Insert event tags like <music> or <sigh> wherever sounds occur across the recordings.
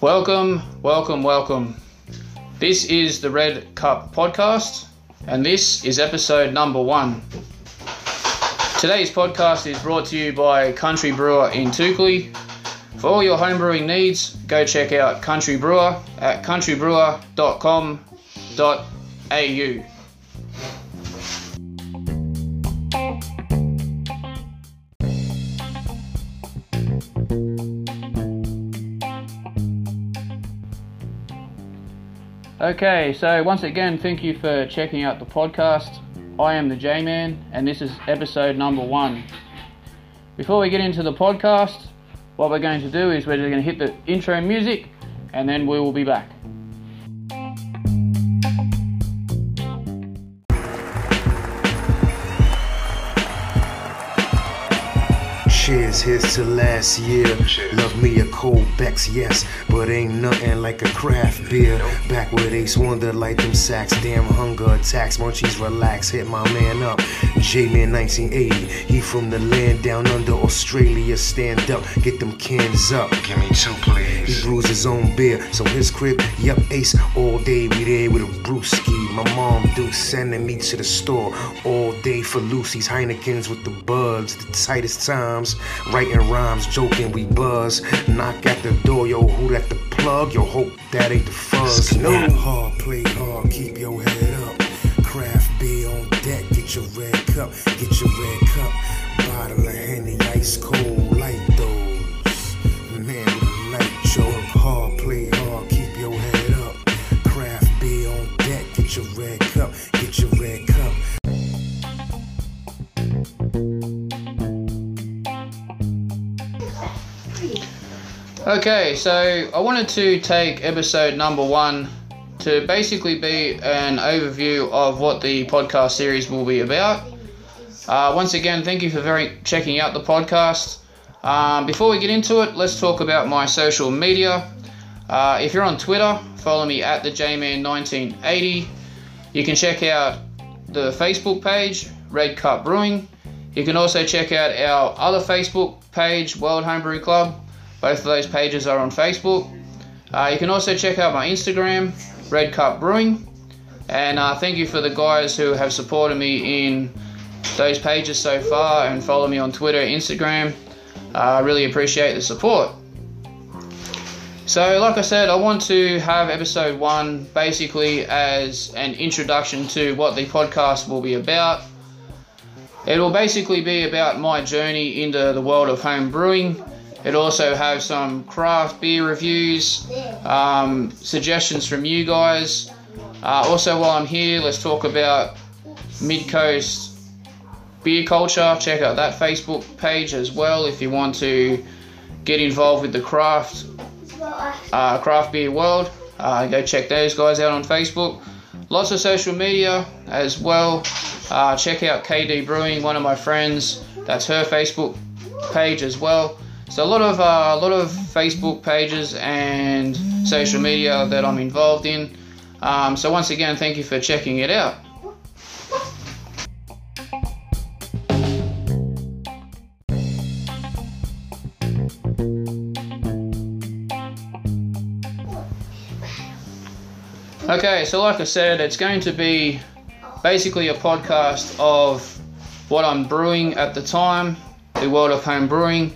Welcome, welcome, welcome. This is the Red Cup podcast, and this is episode number one. Today's podcast is brought to you by Country Brewer in Toukley. For all your homebrewing needs, go check out Country Brewer at countrybrewer.com.au. Okay, so once again, thank you for checking out the podcast. I am the J Man, and this is episode number one. Before we get into the podcast, what we're going to do is we're just going to hit the intro music, and then we will be back. Cheers, here's to last year. Love me a cold Beck's, yes, but ain't nothing like a craft beer. Back with Ace Wonder, like them sacks. Damn hunger attacks, munchies relax. Hit my man up. J-Man 1980, he from the land down under Australia. Stand up, get them cans up. Give me two, please. He brews his own beer, so his crib, yup, Ace all day. We there with a brewski. My mom do sending me to the store all day for Lucy's Heinekens with the buds. The tightest times, writing rhymes, joking, we buzz. Knock at the door, yo, who that the plug? Yo, hope that ain't the fuzz. No hard, play hard, keep your head up. Craft beer on deck, get your red cup, get your red cup. Bottle of Henny, ice cold, like those. Man with a light, yo, hard, play hard, keep your head up. Craft beer on deck, get your red Okay, so I wanted to take episode number one to basically be an overview of what the podcast series will be about. Uh, once again, thank you for very checking out the podcast. Um, before we get into it, let's talk about my social media. Uh, if you're on Twitter, follow me at the JMan1980. You can check out the Facebook page, Red Cup Brewing. You can also check out our other Facebook page, World Homebrew Club. Both of those pages are on Facebook. Uh, you can also check out my Instagram, Red Cup Brewing. And uh, thank you for the guys who have supported me in those pages so far and follow me on Twitter, Instagram. Uh, I really appreciate the support. So, like I said, I want to have episode one basically as an introduction to what the podcast will be about. It will basically be about my journey into the world of home brewing. It also have some craft beer reviews, um, suggestions from you guys. Uh, also, while I'm here, let's talk about Mid Coast beer culture. Check out that Facebook page as well if you want to get involved with the craft uh, craft beer world. Uh, go check those guys out on Facebook. Lots of social media as well. Uh, check out KD Brewing, one of my friends. That's her Facebook page as well. So a lot of uh, a lot of Facebook pages and social media that I'm involved in. Um, so once again, thank you for checking it out. Okay, so like I said, it's going to be basically a podcast of what I'm brewing at the time, the world of home brewing.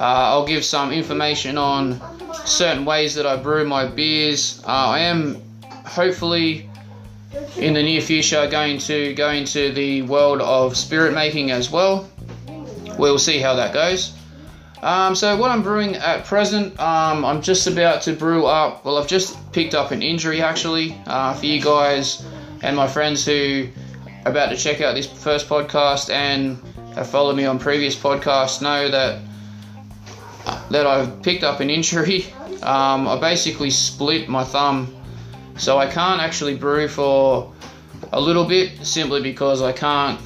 Uh, I'll give some information on certain ways that I brew my beers. Uh, I am hopefully in the near future going to go into the world of spirit making as well. We'll see how that goes. Um, so what I'm brewing at present, um, I'm just about to brew up. Well, I've just picked up an injury actually uh, for you guys and my friends who are about to check out this first podcast and have followed me on previous podcasts know that that I've picked up an injury. Um, I basically split my thumb, so I can't actually brew for a little bit simply because I can't,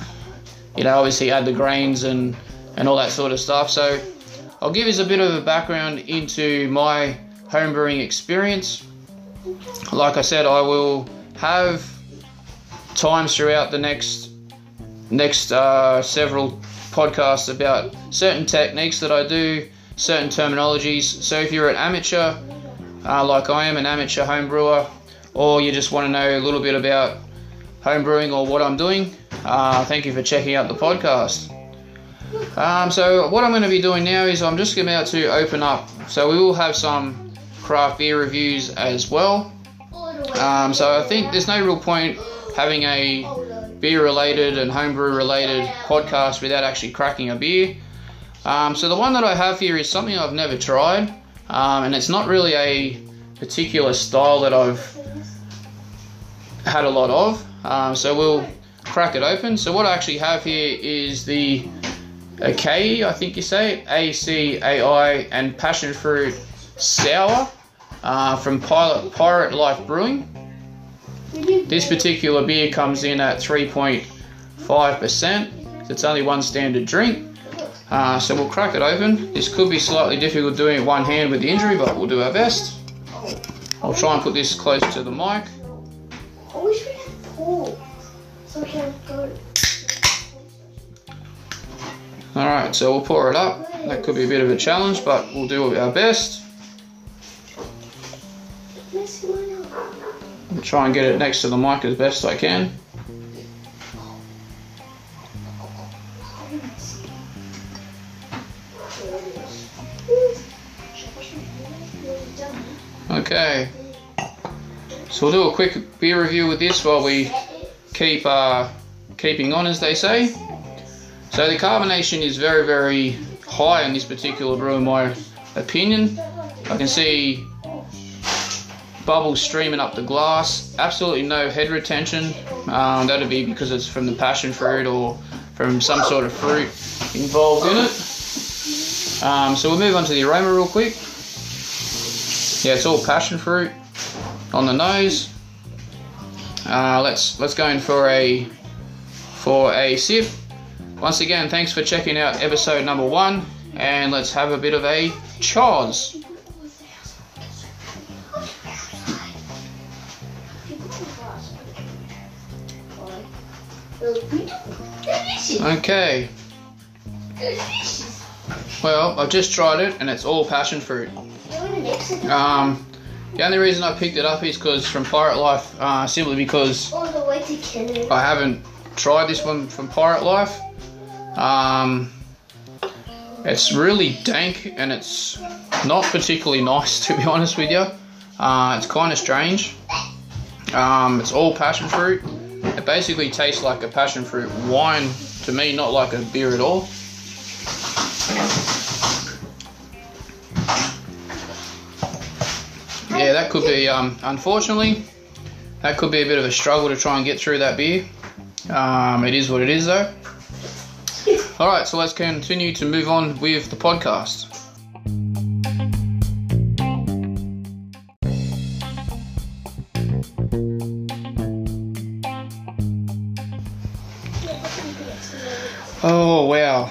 you know, obviously add the grains and and all that sort of stuff. So I'll give you a bit of a background into my homebrewing experience. Like I said, I will have times throughout the next next uh, several podcasts about certain techniques that I do, certain terminologies. So if you're an amateur, uh, like I am, an amateur home brewer, or you just want to know a little bit about home brewing or what I'm doing, uh, thank you for checking out the podcast. Um, so what I'm going to be doing now is I'm just about to open up. So we will have some craft beer reviews as well. Um, so I think there's no real point having a beer related and homebrew related podcast without actually cracking a beer. Um, so the one that I have here is something I've never tried, um, and it's not really a particular style that I've had a lot of. Um, so we'll crack it open. So what I actually have here is the Acai, I think you say, A C A I, and passion fruit sour uh, from Pilot, Pirate Life Brewing. This particular beer comes in at 3.5%. So It's only one standard drink. Uh, so we'll crack it open. This could be slightly difficult doing it one hand with the injury, but we'll do our best. I'll try and put this close to the mic. I wish we had pool so we can go. Alright, so we'll pour it up. That could be a bit of a challenge, but we'll do our best. I'll try and get it next to the mic as best I can. So we'll do a quick beer review with this while we keep uh, keeping on, as they say. So the carbonation is very, very high in this particular brew, in my opinion. I can see bubbles streaming up the glass. Absolutely no head retention. Um, that'd be because it's from the passion fruit or from some sort of fruit involved in it. Um, so we'll move on to the aroma real quick. Yeah, it's all passion fruit on the nose. Uh, let's let's go in for a for a sip. Once again, thanks for checking out episode number one, and let's have a bit of a chaz. Okay, well I've just tried it, and it's all passion fruit. Um, the only reason I picked it up is because from Pirate Life, uh, simply because All the way to I haven't tried this one from Pirate Life. Um, it's really dank and it's not particularly nice, <laughs> to be honest with you. Uh, it's kind of strange. Um, it's all passion fruit. It basically tastes like a passion fruit wine to me, not like a beer at all. Yeah, that could be, um, unfortunately, that could be a bit of a struggle to try and get through that beer. Um, it is what it is, though. All right, so let's continue to move on with the podcast. Oh wow,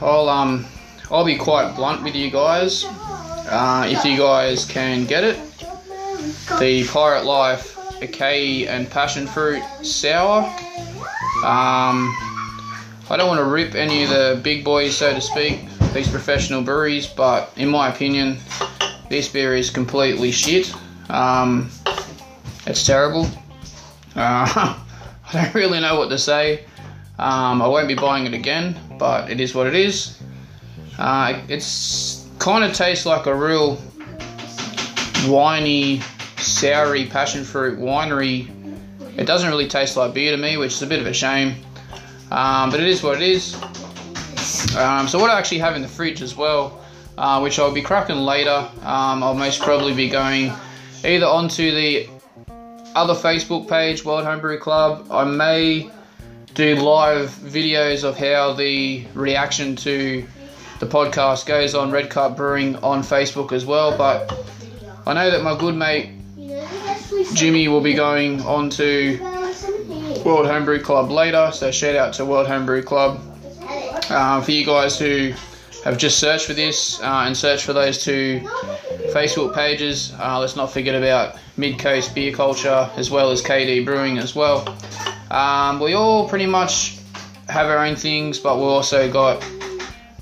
I'll um, I'll be quite blunt with you guys. Uh, if you guys can get it, the Pirate Life Acai and Passion Fruit Sour. Um, I don't want to rip any of the big boys, so to speak, these professional breweries, but in my opinion, this beer is completely shit. Um, it's terrible. Uh, <laughs> I don't really know what to say. Um, I won't be buying it again, but it is what it is. Uh, it's kind of tastes like a real winey, soury passion fruit winery. It doesn't really taste like beer to me, which is a bit of a shame. Um, but it is what it is. Um, so what I actually have in the fridge as well, uh, which I'll be cracking later. Um, I'll most probably be going either onto the other Facebook page, World Homebrew Club. I may do live videos of how the reaction to the podcast goes on Red Cup Brewing on Facebook as well. But I know that my good mate Jimmy will be going on to World Homebrew Club later. So shout out to World Homebrew Club. Uh, for you guys who have just searched for this uh, and searched for those two Facebook pages, uh, let's not forget about Mid Coast Beer Culture as well as KD Brewing as well. Um, we all pretty much have our own things, but we also got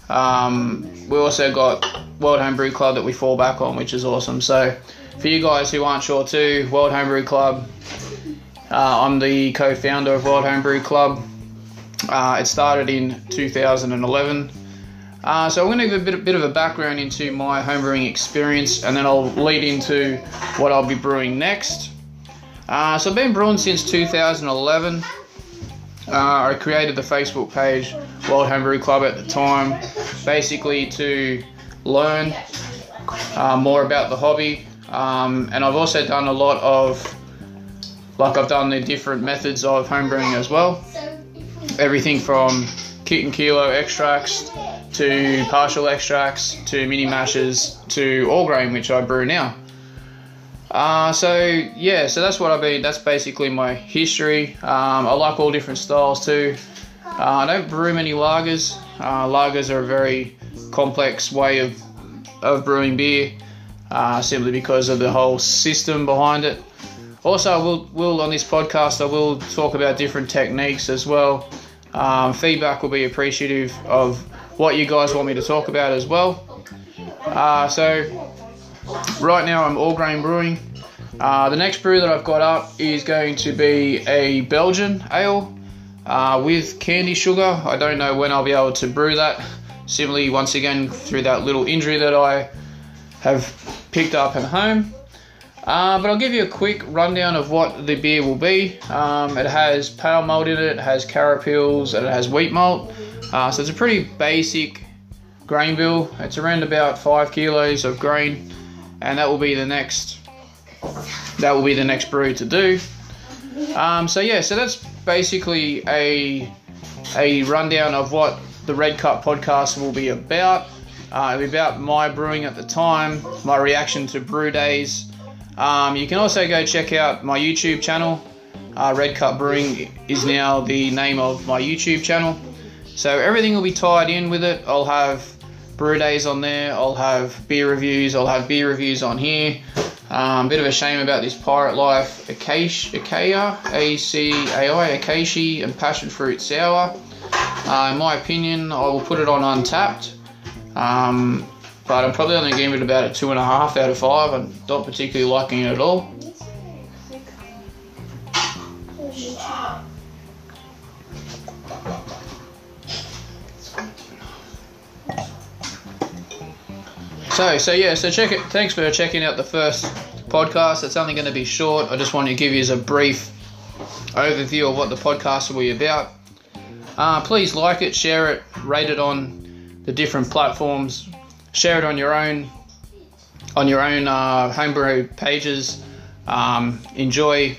um, we also got World Homebrew Club that we fall back on, which is awesome. So for you guys who aren't sure too, World Homebrew Club. Uh, I'm the co-founder of World Homebrew Club. Uh, it started in 2011. Uh, so I'm going to give a bit, bit of a background into my homebrewing experience, and then I'll lead into what I'll be brewing next. Uh, so I've been brewing since 2011. Uh, I created the Facebook page World Homebrew Club at the time, basically to learn uh, more about the hobby. Um, and I've also done a lot of, like I've done the different methods of homebrewing as well. Everything from kit and kilo extracts to partial extracts to mini mashes to all grain, which I brew now. Uh, so yeah, so that's what I've been. That's basically my history. Um, I like all different styles too. Uh, I don't brew many lagers. Uh, lagers are a very complex way of of brewing beer, uh, simply because of the whole system behind it. Also, will, will on this podcast I will talk about different techniques as well. Um, feedback will be appreciative of what you guys want me to talk about as well. Uh, so right now I'm all grain brewing. Uh, the next brew that I've got up is going to be a Belgian ale uh, with candy sugar. I don't know when I'll be able to brew that. Simply, once again, through that little injury that I have picked up at home. Uh, but I'll give you a quick rundown of what the beer will be. Um, it has pale malt in it, it has carapils, and it has wheat malt. Uh, so it's a pretty basic grain bill. It's around about five kilos of grain, and that will be the next. That will be the next brew to do. Um, so yeah, so that's basically a a rundown of what the Red Cup podcast will be about. Uh, about my brewing at the time, my reaction to brew days. Um, you can also go check out my YouTube channel. Uh, Red Cup Brewing is now the name of my YouTube channel. So everything will be tied in with it. I'll have brew days on there. I'll have beer reviews. I'll have beer reviews on here. Um, bit of a shame about this Pirate Life Acacia, A-C-A-I, Acacia and Passion Fruit Sour. Uh, in my opinion, I will put it on Untappd. Um, but I'm probably only giving it about a two and a half out of five. I'm not particularly liking it at all. So, so yeah, so check it. Thanks for checking out the first podcast. It's only going to be short. I just wanted to give you a brief overview of what the podcast will be about. Uh, please like it, share it, rate it on the different platforms, share it on your own on your own uh, homebrew pages. Um, enjoy.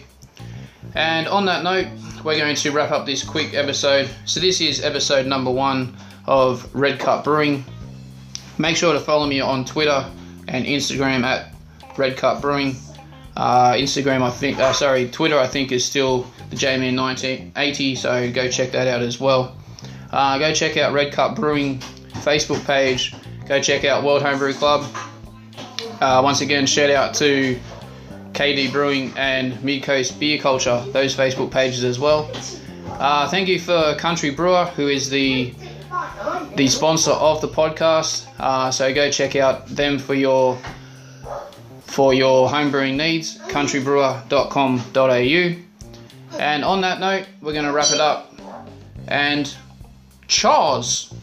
And on that note, we're going to wrap up this quick episode. So this is episode number one of Red Cup Brewing. Make sure to follow me on Twitter and Instagram at Red Cup Brewing. Uh, Instagram, I think, uh, sorry, Twitter, I think is still the JMan1980, so go check that out as well. Uh, go check out Red Cup Brewing Facebook page. Go check out World Homebrew Club. Uh, once again, shout out to KD Brewing and Mid Coast Beer Culture, those Facebook pages as well. Uh, thank you for Country Brewer, who is the the sponsor of the podcast. Uh, so go check out them for your for your homebrewing needs. Countrybrewer.com.au. And on that note, we're going to wrap it up. And Charles.